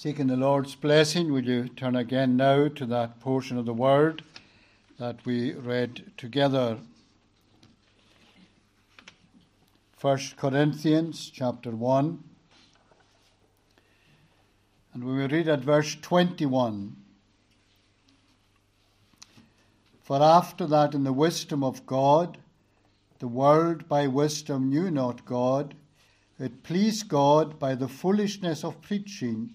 Seeking the Lord's blessing, will you turn again now to that portion of the Word that we read together? 1 Corinthians chapter 1. And we will read at verse 21. For after that, in the wisdom of God, the world by wisdom knew not God, it pleased God by the foolishness of preaching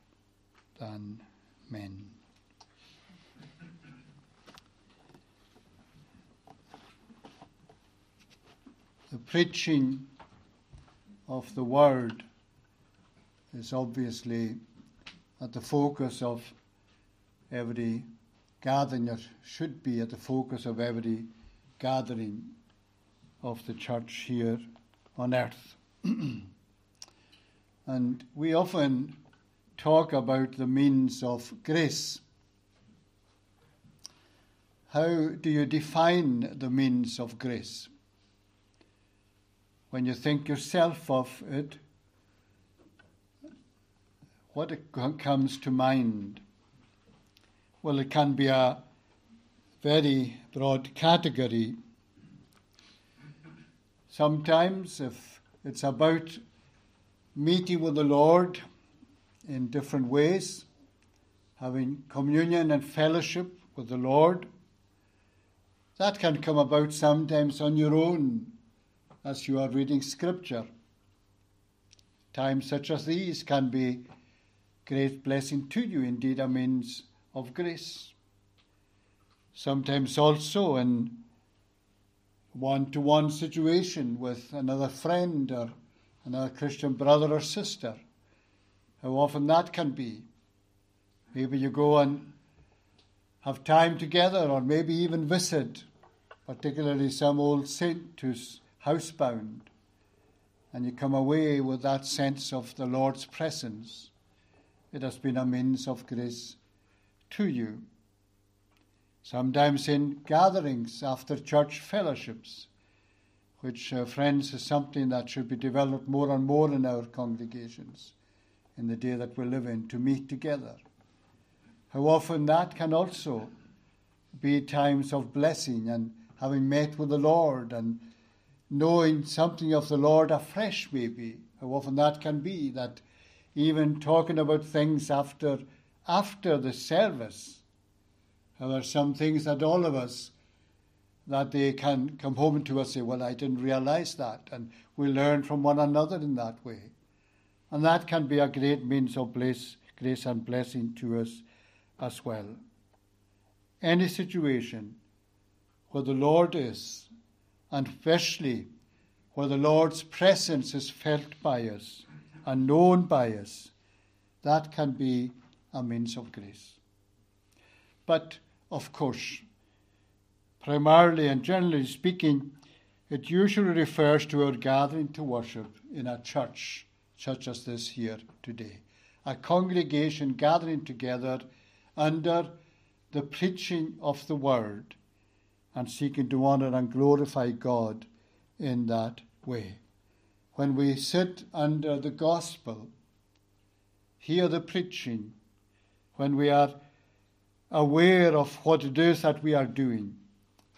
than men. The preaching of the word is obviously at the focus of every gathering, it should be at the focus of every gathering of the church here on earth. And we often talk about the means of grace. How do you define the means of grace? When you think yourself of it, what comes to mind? Well, it can be a very broad category. Sometimes, if it's about meeting with the Lord in different ways, having communion and fellowship with the Lord. That can come about sometimes on your own as you are reading Scripture. Times such as these can be great blessing to you, indeed, a means of grace. Sometimes also in one to one situation with another friend or another Christian brother or sister. How often that can be. Maybe you go and have time together, or maybe even visit, particularly some old saint who's housebound, and you come away with that sense of the Lord's presence. It has been a means of grace to you. Sometimes in gatherings after church fellowships, which, uh, friends, is something that should be developed more and more in our congregations in the day that we live in to meet together. How often that can also be times of blessing and having met with the Lord and knowing something of the Lord afresh, maybe. How often that can be that even talking about things after after the service. How there are some things that all of us that they can come home to us and say, Well, I didn't realize that. And we learn from one another in that way. And that can be a great means of bliss, grace and blessing to us as well. Any situation where the Lord is, and especially where the Lord's presence is felt by us and known by us, that can be a means of grace. But of course, Primarily and generally speaking, it usually refers to our gathering to worship in a church, such as this here today. A congregation gathering together under the preaching of the word and seeking to honour and glorify God in that way. When we sit under the gospel, hear the preaching, when we are aware of what it is that we are doing,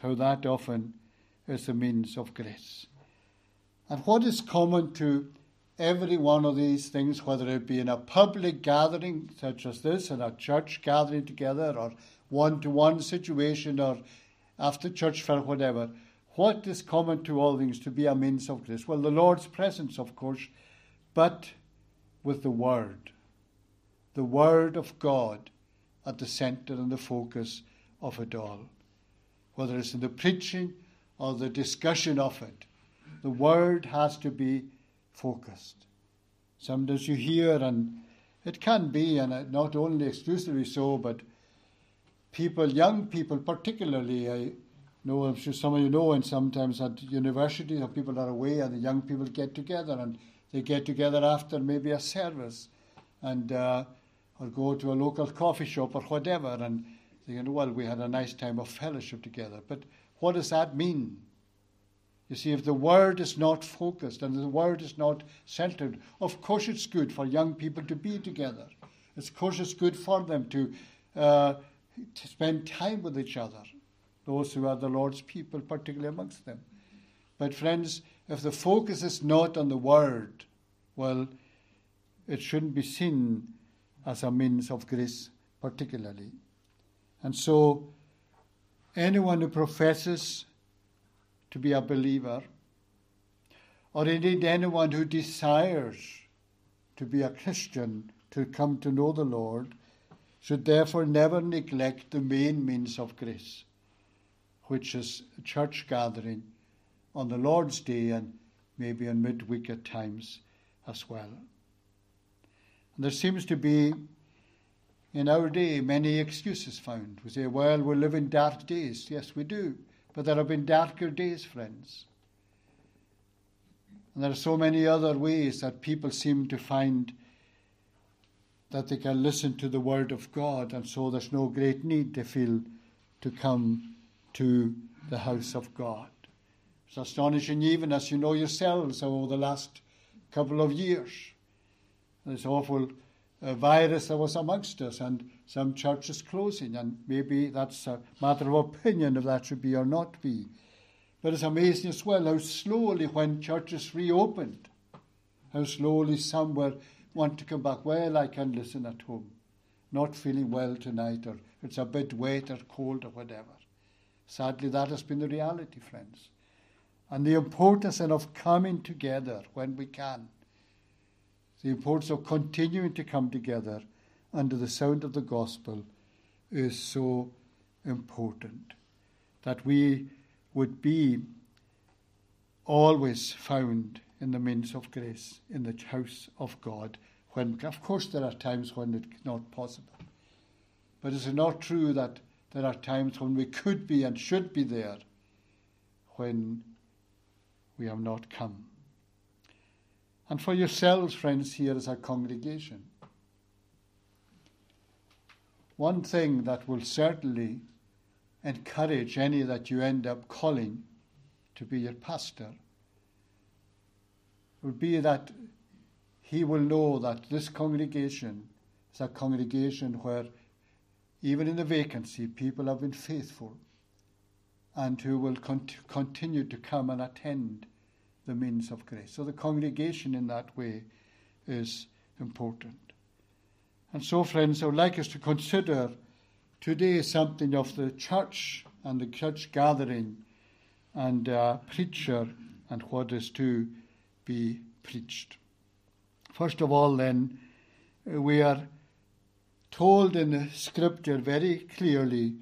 how that often is a means of grace. And what is common to every one of these things, whether it be in a public gathering such as this, in a church gathering together, or one to one situation, or after church fair, whatever, what is common to all things to be a means of grace? Well, the Lord's presence, of course, but with the Word. The Word of God at the centre and the focus of it all whether it's in the preaching or the discussion of it. The word has to be focused. Sometimes you hear, and it can be, and not only exclusively so, but people, young people particularly, I know, I'm sure some of you know, and sometimes at universities, people are away and the young people get together and they get together after maybe a service and uh, or go to a local coffee shop or whatever and they go, well, we had a nice time of fellowship together. But what does that mean? You see, if the word is not focused and the word is not centered, of course it's good for young people to be together. Of course it's good for them to, uh, to spend time with each other, those who are the Lord's people, particularly amongst them. But, friends, if the focus is not on the word, well, it shouldn't be seen as a means of grace, particularly. And so, anyone who professes to be a believer, or indeed anyone who desires to be a Christian, to come to know the Lord, should therefore never neglect the main means of grace, which is church gathering on the Lord's Day and maybe on midweek at times as well. And there seems to be in our day many excuses found. We say, well, we live in dark days. Yes, we do. But there have been darker days, friends. And there are so many other ways that people seem to find that they can listen to the Word of God, and so there's no great need, they feel, to come to the house of God. It's astonishing, even as you know yourselves over the last couple of years. This awful uh, virus that was amongst us, and some churches closing, and maybe that's a matter of opinion if that should be or not be. But it's amazing as well how slowly, when churches reopened, how slowly some were want to come back. Well, I can listen at home, not feeling well tonight, or it's a bit wet or cold or whatever. Sadly, that has been the reality, friends. And the importance of coming together when we can. The importance of continuing to come together under the sound of the gospel is so important. That we would be always found in the means of grace in the house of God. When, of course, there are times when it's not possible. But is it not true that there are times when we could be and should be there when we have not come? And for yourselves, friends, here as a congregation, one thing that will certainly encourage any that you end up calling to be your pastor would be that he will know that this congregation is a congregation where, even in the vacancy, people have been faithful and who will cont- continue to come and attend the means of grace. So the congregation in that way is important. And so, friends, I would like us to consider today something of the church and the church gathering and uh, preacher and what is to be preached. First of all, then, we are told in the scripture very clearly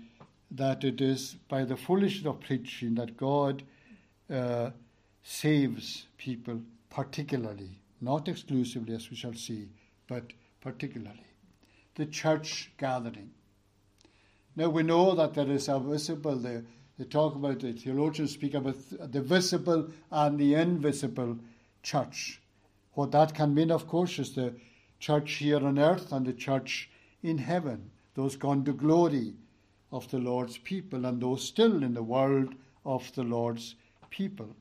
that it is by the foolishness of preaching that God uh, saves people particularly, not exclusively, as we shall see, but particularly the church gathering. Now we know that there is a visible, they, they talk about, the theologians speak about the visible and the invisible church. What that can mean, of course, is the church here on earth and the church in heaven, those gone to glory of the Lord's people and those still in the world of the Lord's people.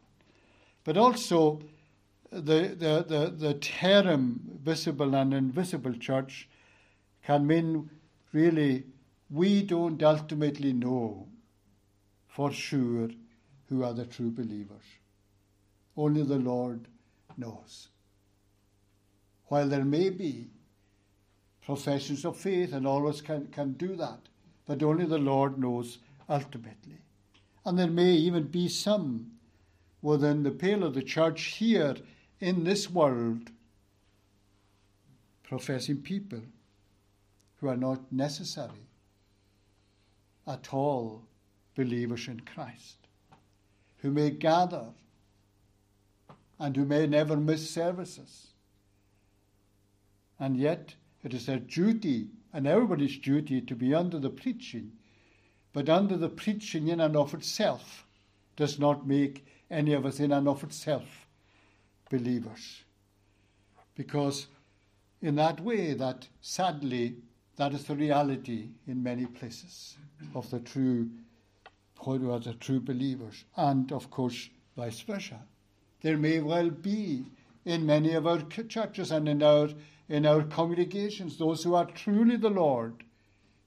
But also, the, the, the, the term visible and invisible church can mean really we don't ultimately know for sure who are the true believers. Only the Lord knows. While there may be professions of faith and always can, can do that, but only the Lord knows ultimately. And there may even be some within the pale of the church here in this world professing people who are not necessary at all believers in Christ, who may gather and who may never miss services. And yet, It is their duty, and everybody's duty, to be under the preaching. But under the preaching in and of itself does not make any of us in and of itself believers. Because in that way, that sadly, that is the reality in many places of the true, are the true believers, and of course, vice versa. There may well be in many of our churches and in our in our congregations those who are truly the Lord,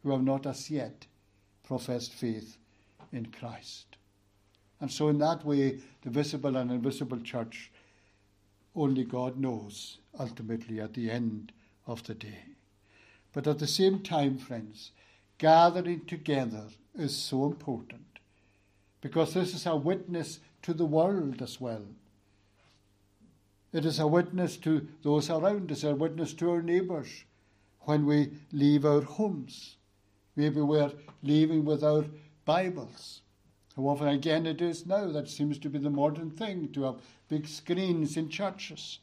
who have not as yet professed faith in Christ. And so, in that way, the visible and invisible church, only God knows ultimately at the end of the day. But at the same time, friends, gathering together is so important because this is a witness to the world as well. It is a witness to those around us, a witness to our neighbours when we leave our homes. Maybe we're leaving with our Bibles. How often again it is now that seems to be the modern thing to have big screens in churches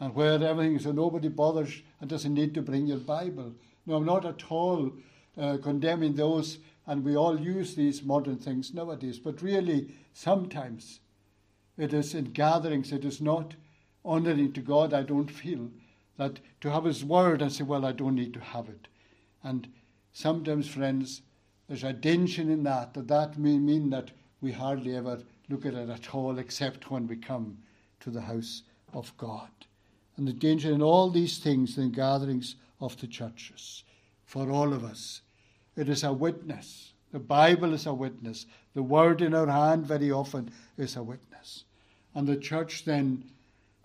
and where everything is so nobody bothers and doesn't need to bring your Bible. No, I'm not at all uh, condemning those, and we all use these modern things nowadays, but really sometimes it is in gatherings, it is not honouring to God, I don't feel, that to have His word and say, well, I don't need to have it. And sometimes, friends, there's a danger in that, that that may mean that we hardly ever look at it at all except when we come to the house of God. And the danger in all these things in gatherings of the churches for all of us. It is a witness. The Bible is a witness. The word in our hand very often is a witness. And the church then,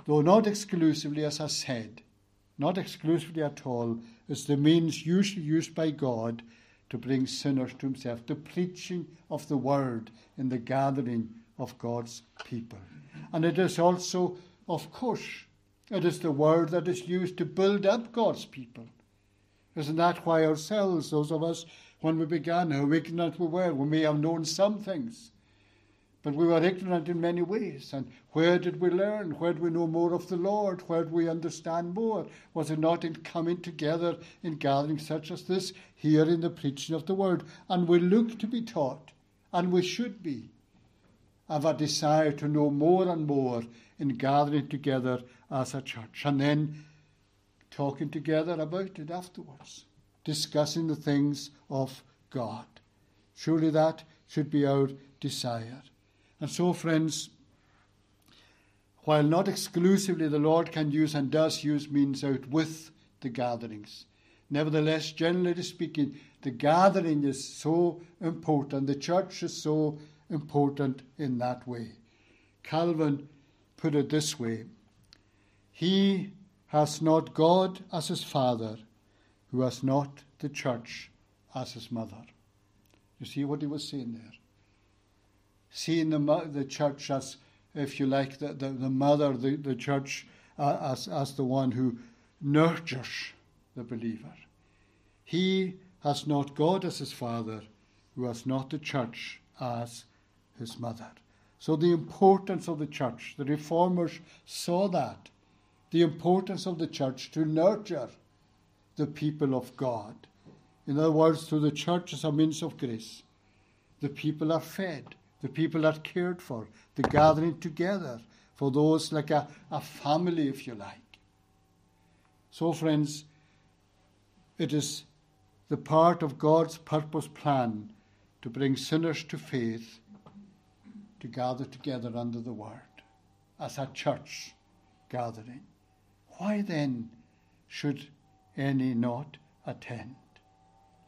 though not exclusively, as I said, not exclusively at all, is the means usually used by God to bring sinners to Himself, the preaching of the word in the gathering of God's people. And it is also, of course, it is the word that is used to build up God's people. Isn't that why ourselves, those of us, when we began, how ignorant we were? We may have known some things, but we were ignorant in many ways. And where did we learn? Where did we know more of the Lord? Where did we understand more? Was it not in coming together in gatherings such as this, here in the preaching of the word? And we look to be taught, and we should be, of a desire to know more and more in gathering together as a church. And then talking together about it afterwards, discussing the things of God. Surely that should be our desire. And so, friends, while not exclusively the Lord can use and does use means out with the gatherings, nevertheless, generally speaking, the gathering is so important, the church is so important in that way. Calvin put it this way He has not God as his father, who has not the church as his mother. You see what he was saying there? Seeing the, the church as, if you like, the, the, the mother, the, the church uh, as, as the one who nurtures the believer. He has not God as his father, who has not the church as his mother. So, the importance of the church, the reformers saw that. The importance of the church to nurture the people of God. In other words, through the church as a means of grace, the people are fed the people are cared for, the gathering together for those like a, a family, if you like. So, friends, it is the part of God's purpose plan to bring sinners to faith to gather together under the Word as a church gathering. Why then should any not attend?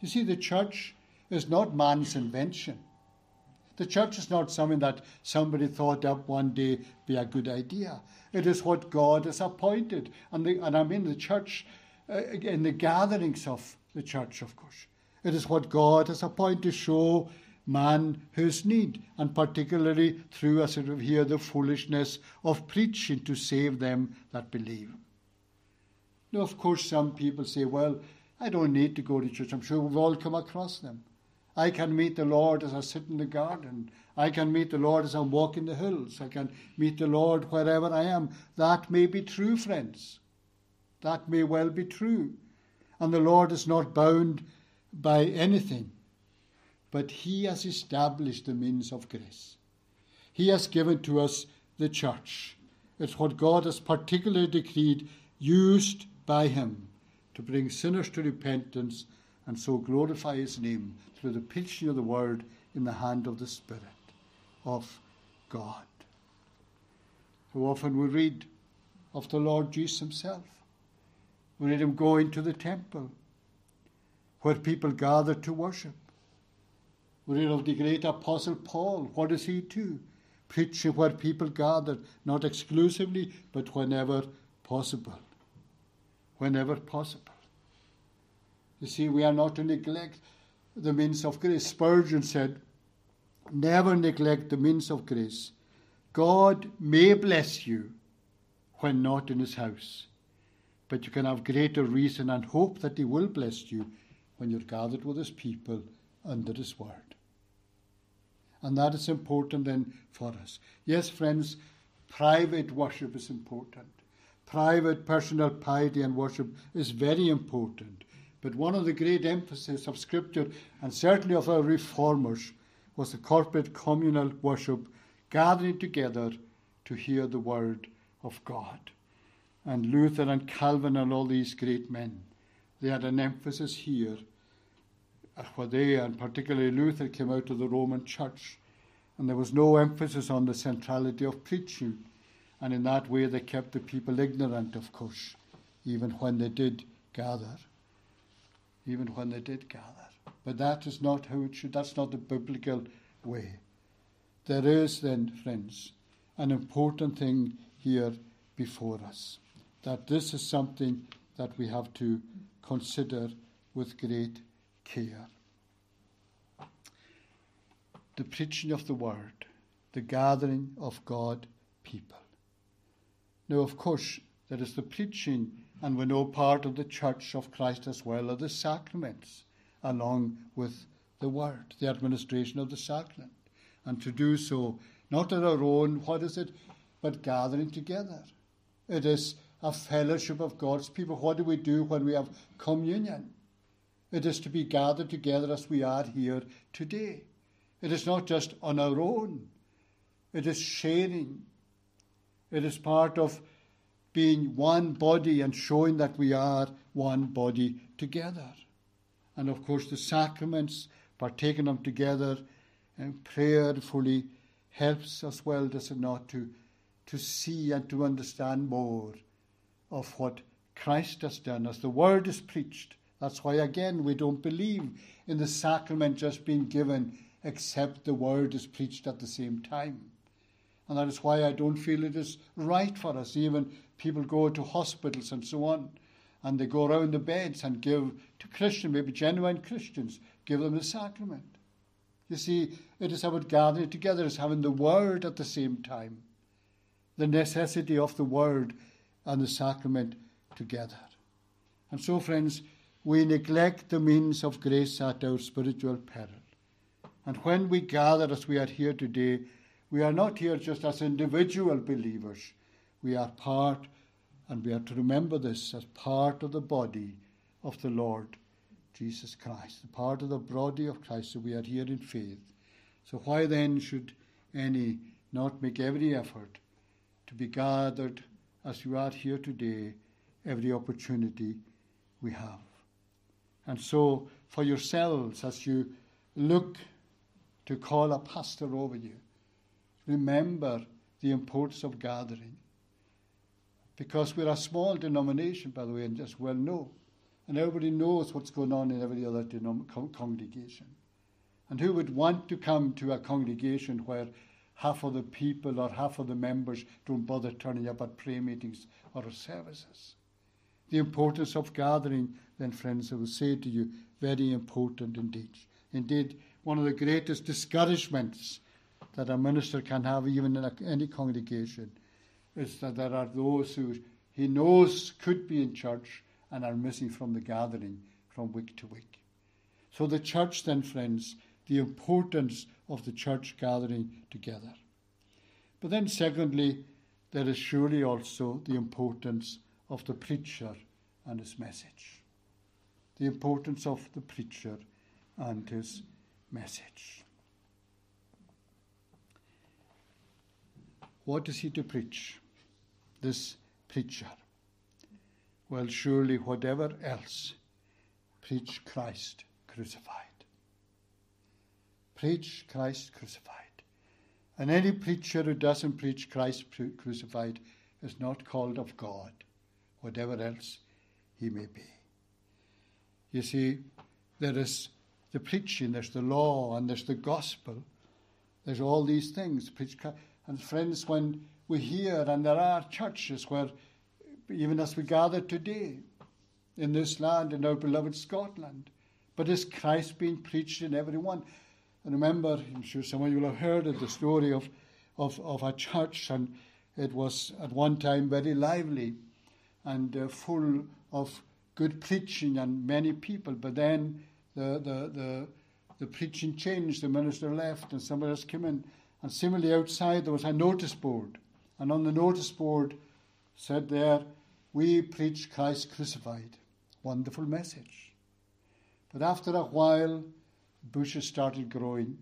You see, the church is not man's invention. The church is not something that somebody thought up one day be a good idea. It is what God has appointed. And, the, and I mean the church, uh, in the gatherings of the church, of course. It is what God has appointed to show man his need, and particularly through, as it here, the foolishness of preaching to save them that believe. Now, of course, some people say, well, I don't need to go to church. I'm sure we've all come across them. I can meet the Lord as I sit in the garden. I can meet the Lord as I walk in the hills. I can meet the Lord wherever I am. That may be true, friends. That may well be true. And the Lord is not bound by anything. But He has established the means of grace. He has given to us the church. It's what God has particularly decreed, used by Him to bring sinners to repentance and so glorify His name through the preaching of the word in the hand of the Spirit of God. How often we read of the Lord Jesus Himself. We read Him going to the temple where people gather to worship. We read of the great Apostle Paul. What does he do? Preaching where people gather, not exclusively, but whenever possible. Whenever possible. You see, we are not to neglect the means of grace. Spurgeon said, Never neglect the means of grace. God may bless you when not in his house, but you can have greater reason and hope that he will bless you when you're gathered with his people under his word. And that is important then for us. Yes, friends, private worship is important. Private personal piety and worship is very important. But one of the great emphases of Scripture, and certainly of our reformers, was the corporate communal worship, gathering together to hear the word of God. And Luther and Calvin and all these great men, they had an emphasis here. For they, and particularly Luther, came out of the Roman Church, and there was no emphasis on the centrality of preaching. And in that way, they kept the people ignorant, of course, even when they did gather even when they did gather. But that is not how it should, that's not the biblical way. There is then, friends, an important thing here before us. That this is something that we have to consider with great care. The preaching of the word, the gathering of God people. Now, of course, there is the preaching and we know part of the church of Christ as well are the sacraments, along with the word, the administration of the sacrament. And to do so, not on our own, what is it, but gathering together. It is a fellowship of God's people. What do we do when we have communion? It is to be gathered together as we are here today. It is not just on our own, it is sharing. It is part of being one body and showing that we are one body together. And of course, the sacraments, partaking them together and prayerfully, helps as well, does it not, to, to see and to understand more of what Christ has done as the word is preached. That's why, again, we don't believe in the sacrament just being given except the word is preached at the same time. And that is why I don't feel it is right for us, even people go to hospitals and so on, and they go around the beds and give to Christians, maybe genuine Christians, give them the sacrament. You see, it is about gathering together, it's having the word at the same time. The necessity of the word and the sacrament together. And so, friends, we neglect the means of grace at our spiritual peril. And when we gather as we are here today, we are not here just as individual believers. We are part, and we are to remember this as part of the body of the Lord Jesus Christ, the part of the body of Christ. So we are here in faith. So why then should any not make every effort to be gathered as you are here today, every opportunity we have? And so for yourselves, as you look to call a pastor over you, remember the importance of gathering. Because we're a small denomination, by the way, and just well know. And everybody knows what's going on in every other denom- congregation. And who would want to come to a congregation where half of the people or half of the members don't bother turning up at prayer meetings or services? The importance of gathering, then, friends, I will say to you, very important indeed. Indeed, one of the greatest discouragements that a minister can have even in a, any congregation is that there are those who he knows could be in church and are missing from the gathering from week to week. So, the church, then, friends, the importance of the church gathering together. But then, secondly, there is surely also the importance of the preacher and his message. The importance of the preacher and his message. What is he to preach? This preacher. Well, surely whatever else, preach Christ crucified. Preach Christ crucified. And any preacher who doesn't preach Christ crucified is not called of God, whatever else he may be. You see, there is the preaching, there's the law, and there's the gospel. There's all these things. And friends, when we hear, and there are churches where, even as we gather today, in this land, in our beloved Scotland, but is Christ being preached in every one? And remember, I'm sure some of you will have heard of the story of, of, of a church, and it was at one time very lively and uh, full of good preaching and many people. But then the, the, the, the preaching changed, the minister left, and somebody else came in. And similarly, outside there was a notice board. And on the notice board said there, We preach Christ crucified. Wonderful message. But after a while, bushes started growing.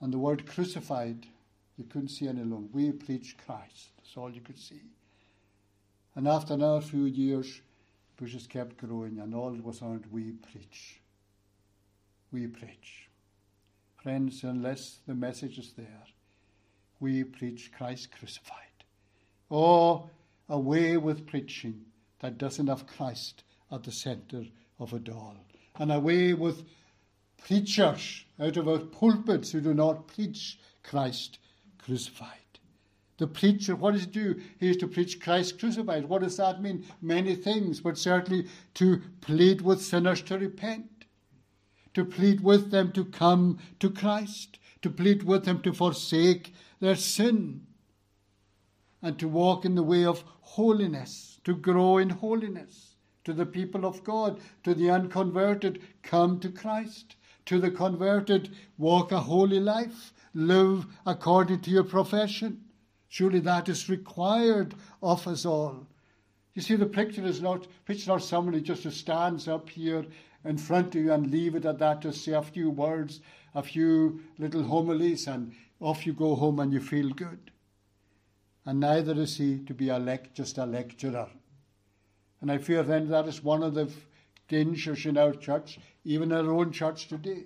And the word crucified, you couldn't see any longer. We preach Christ. That's all you could see. And after another few years, bushes kept growing, and all it was on it we preach. We preach. Friends, unless the message is there, we preach Christ crucified. Oh, away with preaching that doesn't have Christ at the centre of it all. And away with preachers out of our pulpits who do not preach Christ crucified. The preacher, what he do? He is to preach Christ crucified. What does that mean? Many things, but certainly to plead with sinners to repent, to plead with them to come to Christ, to plead with them to forsake their sin, and to walk in the way of holiness, to grow in holiness. To the people of God, to the unconverted, come to Christ to the converted, walk a holy life, live according to your profession. Surely that is required of us all. You see, the picture is not, it's not somebody just who stands up here in front of you and leave it at that to say a few words, a few little homilies, and off you go home and you feel good. And neither is he to be a lec- just a lecturer. And I fear then that is one of the dangers in our church, even our own church today.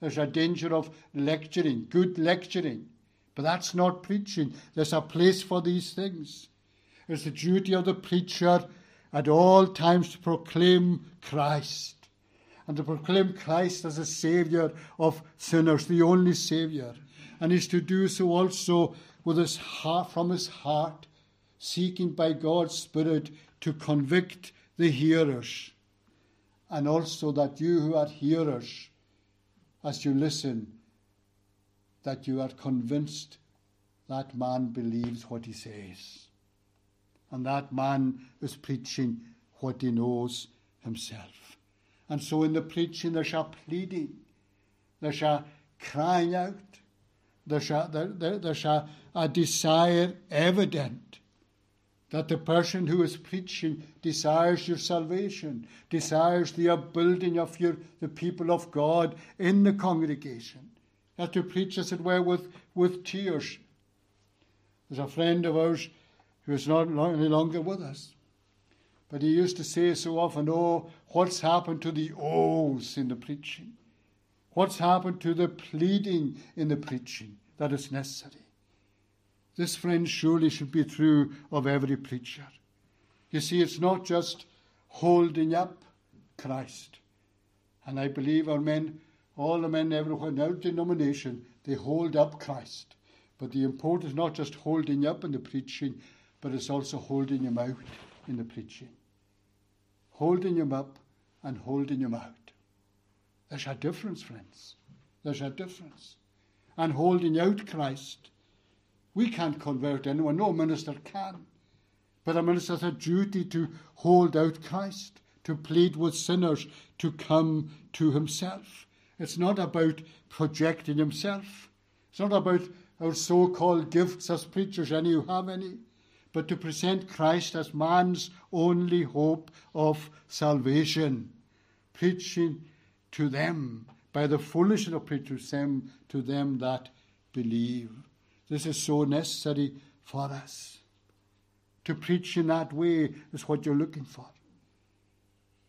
There's a danger of lecturing, good lecturing, but that's not preaching. There's a place for these things. It's the duty of the preacher at all times to proclaim Christ and to proclaim Christ as a Saviour of sinners, the only Saviour. And is to do so also with his heart, from his heart, seeking by God's Spirit to convict the hearers, and also that you who are hearers, as you listen, that you are convinced that man believes what he says. And that man is preaching what he knows himself. And so in the preaching, there's a pleading, there's a crying out, there's a, there, there, there's a, a desire evident that the person who is preaching desires your salvation, desires the upbuilding of your, the people of God in the congregation. That to preach, as it were, with, with tears. There's a friend of ours who is not any longer with us. But he used to say so often, Oh, what's happened to the O's in the preaching? What's happened to the pleading in the preaching that is necessary? This, friend, surely should be true of every preacher. You see, it's not just holding up Christ. And I believe our men, all the men everywhere in our denomination, they hold up Christ. But the importance is not just holding up in the preaching, but it's also holding him out in the preaching. Holding him up and holding him out. There's a difference, friends. There's a difference. And holding out Christ we can't convert anyone, no minister can. But a minister has a duty to hold out Christ, to plead with sinners to come to himself. It's not about projecting himself. It's not about our so called gifts as preachers, any who have any, but to present Christ as man's only hope of salvation, preaching to them by the foolishness of preaching them to them that believe. This is so necessary for us. To preach in that way is what you're looking for.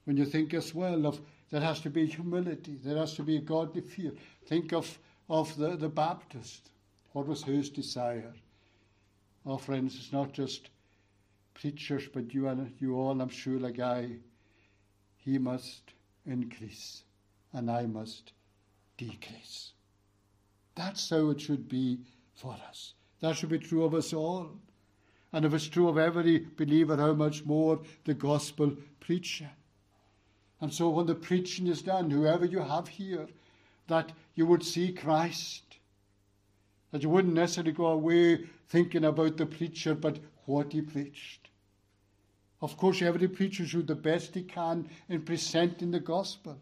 When you think as well of there has to be humility, there has to be a godly fear. Think of, of the, the Baptist. What was his desire? Oh, friends, it's not just preachers, but you, and, you all, I'm sure, like I, he must increase and I must decrease. That's how it should be for us. That should be true of us all. And if it's true of every believer, how much more the gospel preacher. And so when the preaching is done, whoever you have here, that you would see Christ. That you wouldn't necessarily go away thinking about the preacher, but what he preached. Of course, every preacher should do the best he can in presenting the gospel.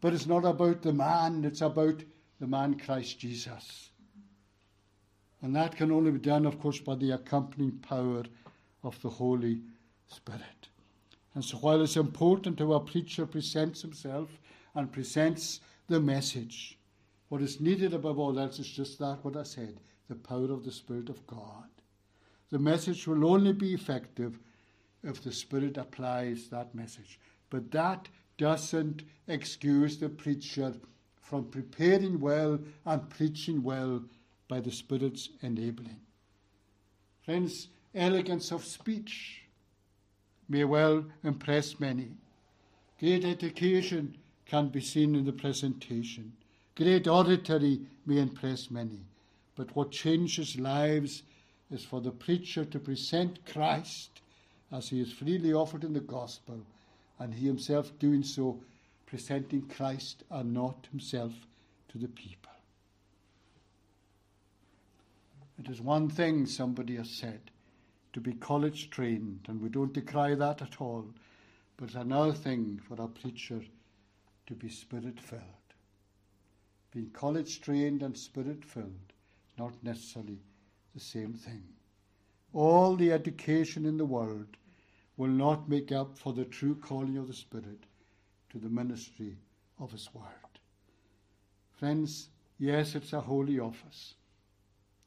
But it's not about the man, it's about the man Christ Jesus. And that can only be done, of course, by the accompanying power of the Holy Spirit. And so, while it's important how a preacher presents himself and presents the message, what is needed above all else is just that, what I said the power of the Spirit of God. The message will only be effective if the Spirit applies that message. But that doesn't excuse the preacher from preparing well and preaching well by the Spirit's enabling. Friends, elegance of speech may well impress many. Great education can be seen in the presentation. Great oratory may impress many. But what changes lives is for the preacher to present Christ as he is freely offered in the gospel, and he himself doing so, presenting Christ and not himself to the people. It is one thing, somebody has said, to be college trained, and we don't decry that at all, but it's another thing for a preacher to be spirit filled. Being college trained and spirit filled, not necessarily the same thing. All the education in the world will not make up for the true calling of the Spirit to the ministry of His Word. Friends, yes, it's a holy office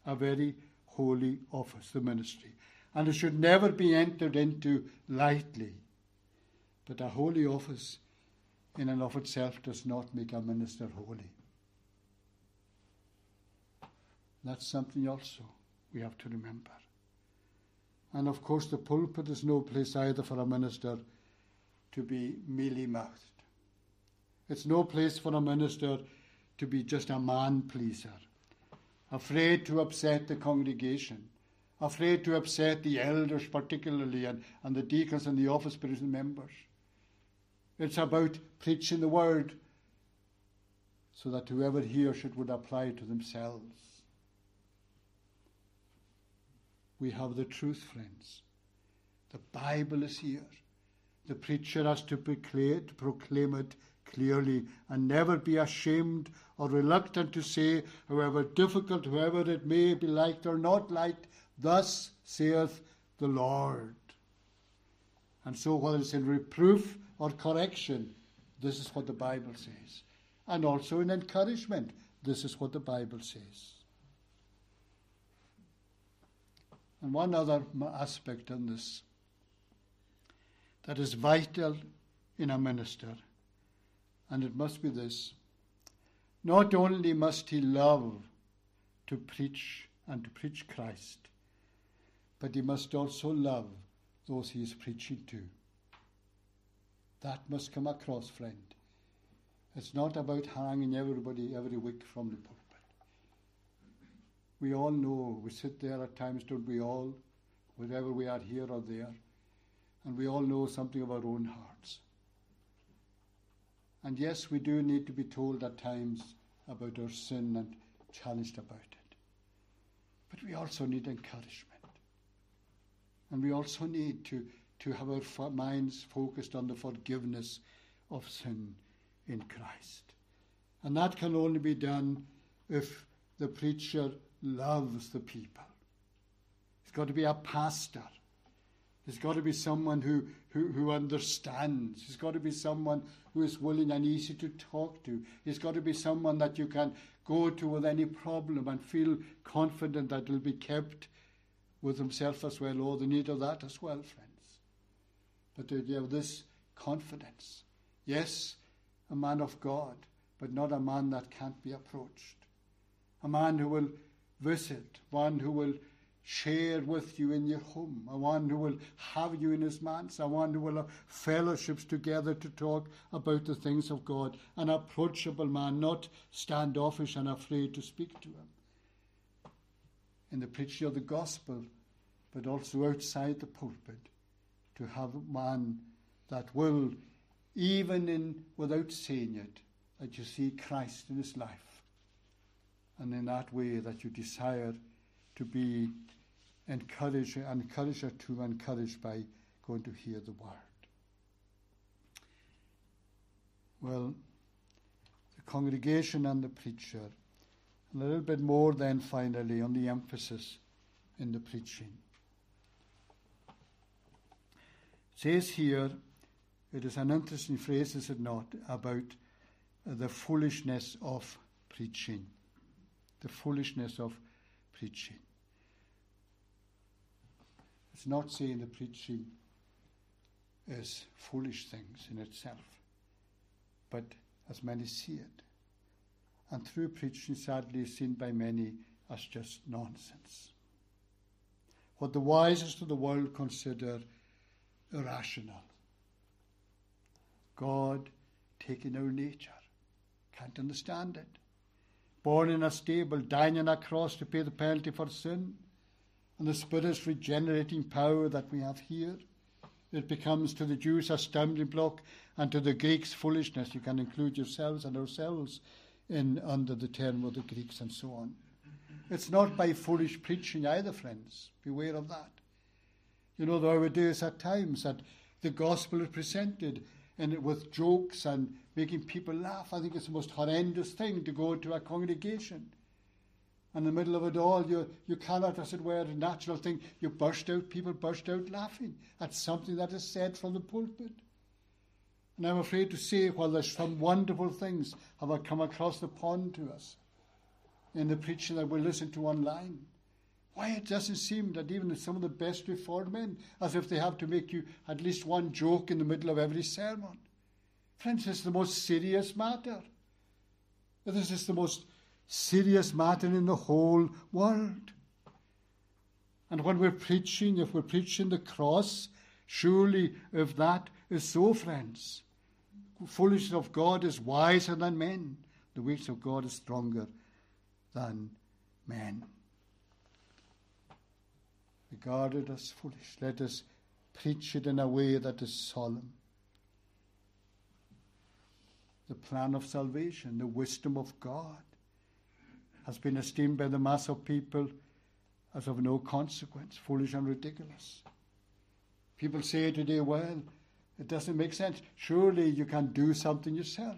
a very holy office, the ministry. And it should never be entered into lightly. But a holy office in and of itself does not make a minister holy. That's something also we have to remember. And of course, the pulpit is no place either for a minister to be mealy mouthed. It's no place for a minister to be just a man pleaser afraid to upset the congregation, afraid to upset the elders, particularly, and, and the deacons and the office bearers and members. It's about preaching the word so that whoever hears it would apply it to themselves. We have the truth, friends. The Bible is here. The preacher has to proclaim, it clearly and never be ashamed or reluctant to say, however difficult, however it may be liked or not liked, thus saith the Lord. And so, whether it's in reproof or correction, this is what the Bible says. And also in encouragement, this is what the Bible says. And one other aspect on this that is vital in a minister and it must be this. Not only must he love to preach and to preach Christ, but he must also love those he is preaching to. That must come across, friend. It's not about hanging everybody every week from the pulpit. We all know, we sit there at times, don't we all, wherever we are here or there, and we all know something of our own hearts. And yes, we do need to be told at times about our sin and challenged about it. But we also need encouragement. And we also need to, to have our minds focused on the forgiveness of sin in Christ. And that can only be done if the preacher loves the people. He's got to be a pastor. He's got to be someone who, who, who understands. He's got to be someone who is willing and easy to talk to. He's got to be someone that you can go to with any problem and feel confident that he'll be kept with himself as well. or the need of that as well, friends. But uh, you have this confidence. Yes, a man of God, but not a man that can't be approached. A man who will visit, one who will share with you in your home, a one who will have you in his manse, a one who will have fellowships together to talk about the things of God, an approachable man, not standoffish and afraid to speak to him. In the preaching of the gospel, but also outside the pulpit, to have a man that will, even in without saying it, that you see Christ in his life. And in that way that you desire to be encouraged, encourage her to encourage by going to hear the word. Well, the congregation and the preacher, a little bit more then finally on the emphasis in the preaching. It says here, it is an interesting phrase, is it not, about the foolishness of preaching. The foolishness of preaching. It's not saying the preaching is foolish things in itself, but as many see it. And through preaching, sadly, is seen by many as just nonsense. What the wisest of the world consider irrational. God taking our nature, can't understand it. Born in a stable, dying on a cross to pay the penalty for sin, and the Spirit's regenerating power that we have here. It becomes to the Jews a stumbling block and to the Greeks foolishness. You can include yourselves and ourselves in under the term of the Greeks and so on. It's not by foolish preaching either, friends. Beware of that. You know, there are days at times that the gospel is presented and with jokes and making people laugh. I think it's the most horrendous thing to go into a congregation in the middle of it all, you, you cannot, as it were, a natural thing, you burst out, people burst out laughing at something that is said from the pulpit. And I'm afraid to say, while there's some wonderful things have come across the pond to us in the preaching that we listen to online, why it doesn't seem that even some of the best reformed men, as if they have to make you at least one joke in the middle of every sermon. Friends, it's the most serious matter. This is the most serious matter in the whole world. And when we're preaching, if we're preaching the cross, surely if that is so, friends, foolishness of God is wiser than men, the weakness of God is stronger than men. Regard it as foolish. Let us preach it in a way that is solemn. The plan of salvation, the wisdom of God has been esteemed by the mass of people as of no consequence, foolish and ridiculous. People say today, well, it doesn't make sense. Surely you can do something yourself.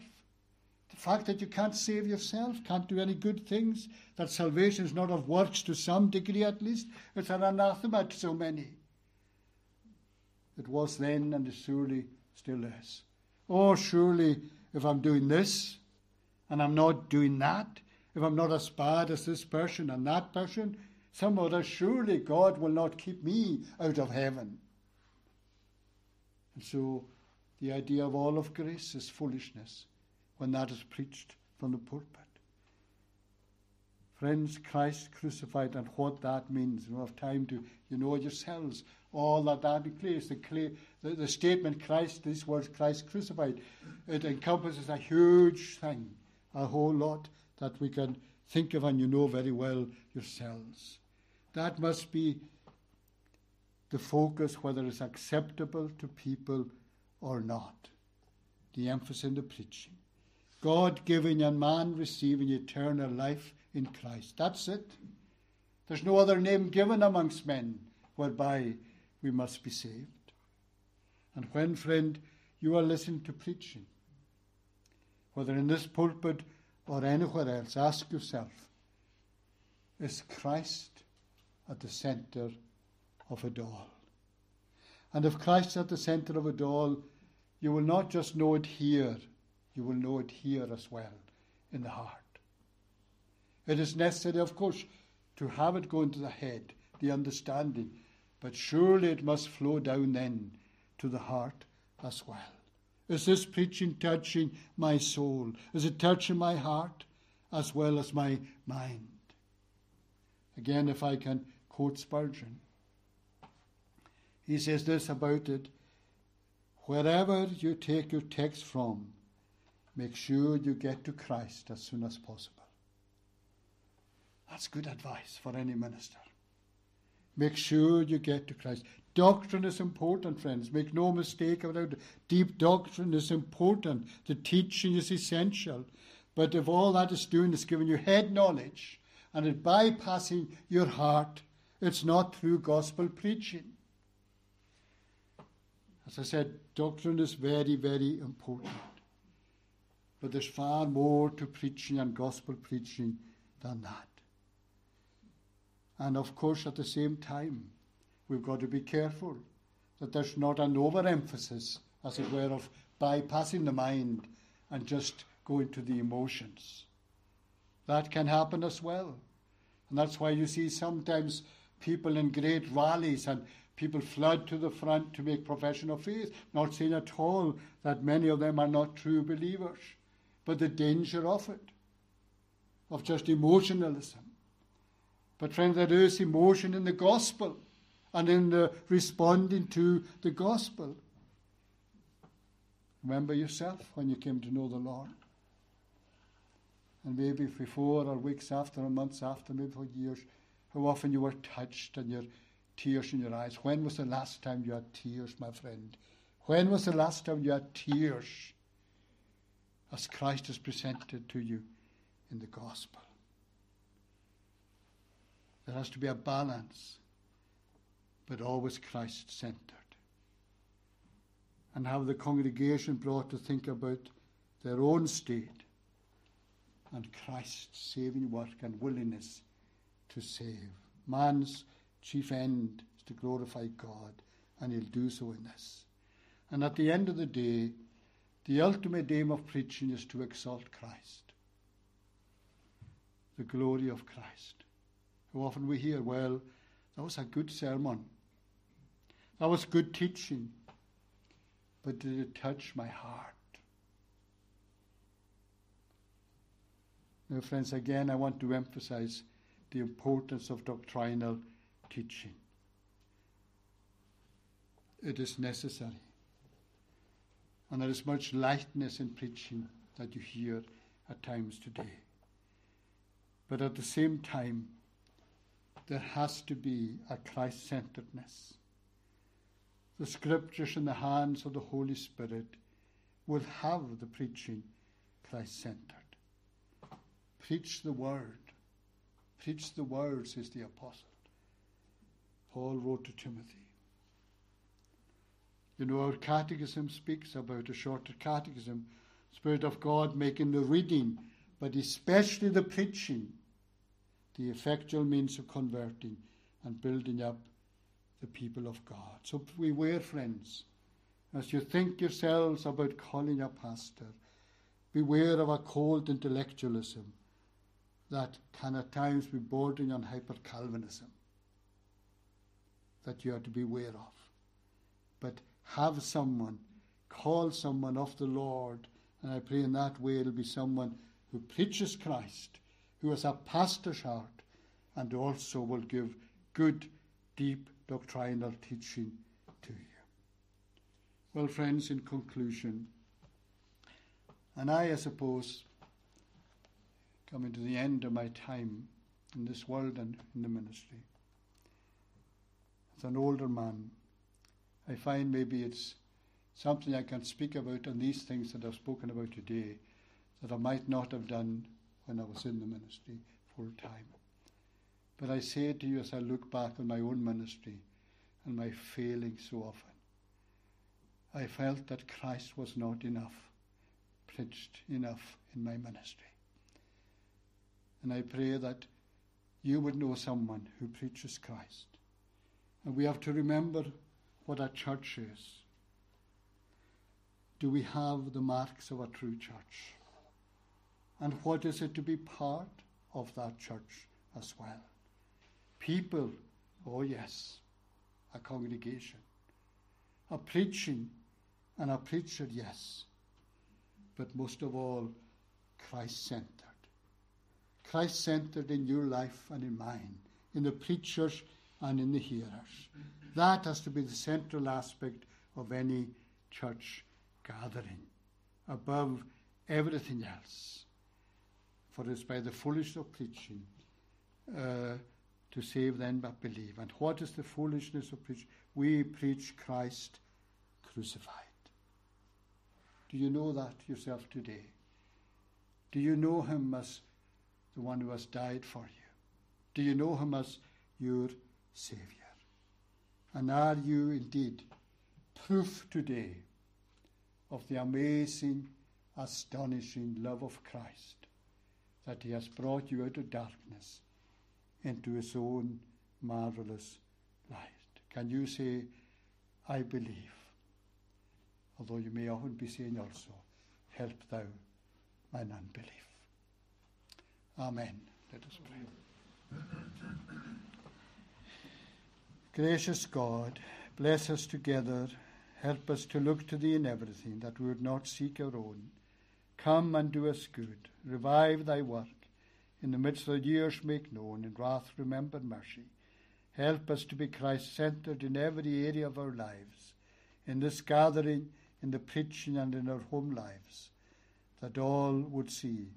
The fact that you can't save yourself, can't do any good things, that salvation is not of works to some degree at least, it's an anathema to so many. It was then and is surely still is. Oh, surely if I'm doing this and I'm not doing that, if I'm not as bad as this person and that person, some other, surely God will not keep me out of heaven. And so the idea of all of grace is foolishness when that is preached from the pulpit. Friends, Christ crucified and what that means. You don't have time to, you know yourselves, all that that includes. The, the, the statement Christ, these words, Christ crucified, it encompasses a huge thing, a whole lot that we can think of and you know very well yourselves. That must be the focus, whether it's acceptable to people or not. The emphasis in the preaching. God giving and man receiving eternal life in Christ. That's it. There's no other name given amongst men whereby we must be saved. And when, friend, you are listening to preaching, whether in this pulpit or anywhere else, ask yourself is Christ at the centre of it all. And if Christ is at the center of it all, you will not just know it here, you will know it here as well, in the heart. It is necessary, of course, to have it go into the head, the understanding, but surely it must flow down then to the heart as well. Is this preaching touching my soul? Is it touching my heart as well as my mind? Again, if I can quote Spurgeon, he says this about it wherever you take your text from, make sure you get to Christ as soon as possible. That's good advice for any minister. Make sure you get to Christ. Doctrine is important, friends. Make no mistake about it. Deep doctrine is important. The teaching is essential. But if all that is doing is giving you head knowledge and it bypassing your heart, it's not through gospel preaching. As I said, doctrine is very, very important. But there's far more to preaching and gospel preaching than that. And of course, at the same time, we've got to be careful that there's not an overemphasis, as it were, of bypassing the mind and just going to the emotions. That can happen as well. And that's why you see sometimes people in great rallies and people flood to the front to make profession of faith, not saying at all that many of them are not true believers, but the danger of it, of just emotionalism. But, friends, there is emotion in the gospel and in the responding to the gospel. Remember yourself when you came to know the Lord. And maybe before or weeks after or months after, maybe for years, how often you were touched and your tears in your eyes. When was the last time you had tears, my friend? When was the last time you had tears as Christ is presented to you in the gospel? There has to be a balance, but always Christ centered. And have the congregation brought to think about their own state and Christ's saving work and willingness to save. Man's chief end is to glorify God, and he'll do so in this. And at the end of the day, the ultimate aim of preaching is to exalt Christ, the glory of Christ. How often we hear, well, that was a good sermon. That was good teaching. But did it touch my heart? Now, friends, again, I want to emphasize the importance of doctrinal teaching. It is necessary. And there is much lightness in preaching that you hear at times today. But at the same time, there has to be a Christ centeredness. The scriptures in the hands of the Holy Spirit will have the preaching Christ centered. Preach the word. Preach the word, says the apostle. Paul wrote to Timothy. You know, our catechism speaks about a shorter catechism, Spirit of God making the reading, but especially the preaching the effectual means of converting and building up the people of God. So beware, friends, as you think yourselves about calling a pastor, beware of a cold intellectualism that can at times be bordering on hyper Calvinism that you are to beware of. But have someone, call someone of the Lord, and I pray in that way it'll be someone who preaches Christ who has a pastor's heart and also will give good, deep doctrinal teaching to you. Well, friends, in conclusion, and I, I suppose, coming to the end of my time in this world and in the ministry, as an older man, I find maybe it's something I can speak about on these things that I've spoken about today that I might not have done when I was in the ministry full time. But I say to you as I look back on my own ministry and my failings so often, I felt that Christ was not enough, preached enough in my ministry. And I pray that you would know someone who preaches Christ And we have to remember what a church is. Do we have the marks of a true church? And what is it to be part of that church as well? People, oh yes, a congregation. A preaching and a preacher, yes. But most of all, Christ centered. Christ centered in your life and in mine, in the preachers and in the hearers. That has to be the central aspect of any church gathering, above everything else. For it is by the foolishness of preaching uh, to save them that believe. And what is the foolishness of preaching? We preach Christ crucified. Do you know that yourself today? Do you know him as the one who has died for you? Do you know him as your Saviour? And are you indeed proof today of the amazing, astonishing love of Christ that he has brought you out of darkness into his own marvellous light? Can you say, I believe? Although you may often be saying also, Help thou mine unbelief. Amen. Let us pray. Gracious God, bless us together. Help us to look to Thee in everything, that we would not seek our own. Come and do us good. Revive Thy work. In the midst of the years make known. In wrath remember mercy. Help us to be Christ centered in every area of our lives. In this gathering, in the preaching, and in our home lives. That all would see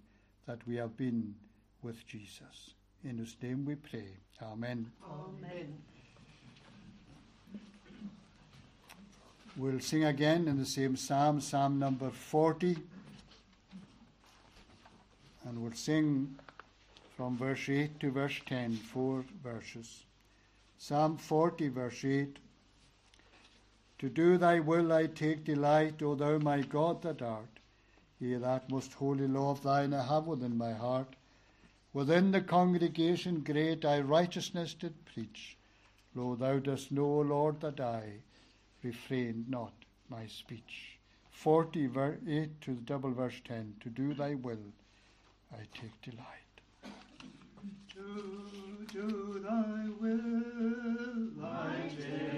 that we have been with Jesus. In His name we pray. Amen. Amen. We'll sing again in the same psalm, Psalm number 40. And we'll sing from verse 8 to verse 10, four verses. Psalm 40, verse 8. To do thy will I take delight, O thou my God that art. Yea, that most holy law of thine I have within my heart. Within the congregation great I righteousness did preach. Lo, thou dost know, O Lord, that I refrained not my speech. 40, verse 8 to the double verse 10. To do thy will I take delight. To do thy will I take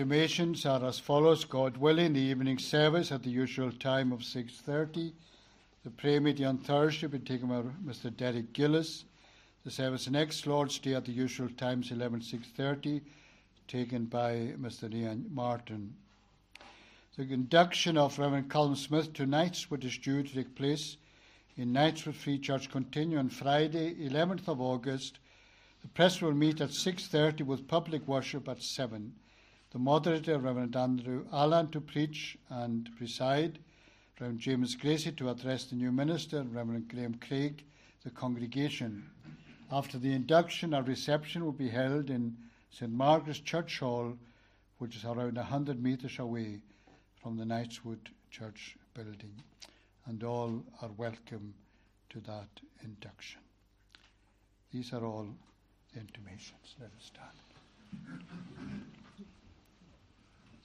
intimations are as follows. God willing, the evening service at the usual time of 6.30. The prayer meeting on Thursday will be taken by Mr. Derek Gillis. The service next Lord's Day at the usual times, 11 6.30, taken by Mr. Ian Martin. The induction of Reverend Colin Smith to Knightswood is due to take place in Knightswood Free Church continue on Friday, 11th of August. The press will meet at 6.30 with public worship at 7. The moderator, Reverend Andrew Allen, to preach and preside. Reverend James Gracie to address the new minister, Reverend Graham Craig, the congregation. After the induction, a reception will be held in St Margaret's Church Hall, which is around 100 metres away from the Knightswood Church building. And all are welcome to that induction. These are all the intimations. Let us stand.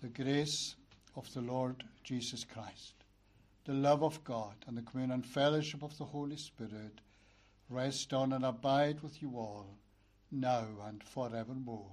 The grace of the Lord Jesus Christ, the love of God, and the communion and fellowship of the Holy Spirit rest on and abide with you all, now and forevermore.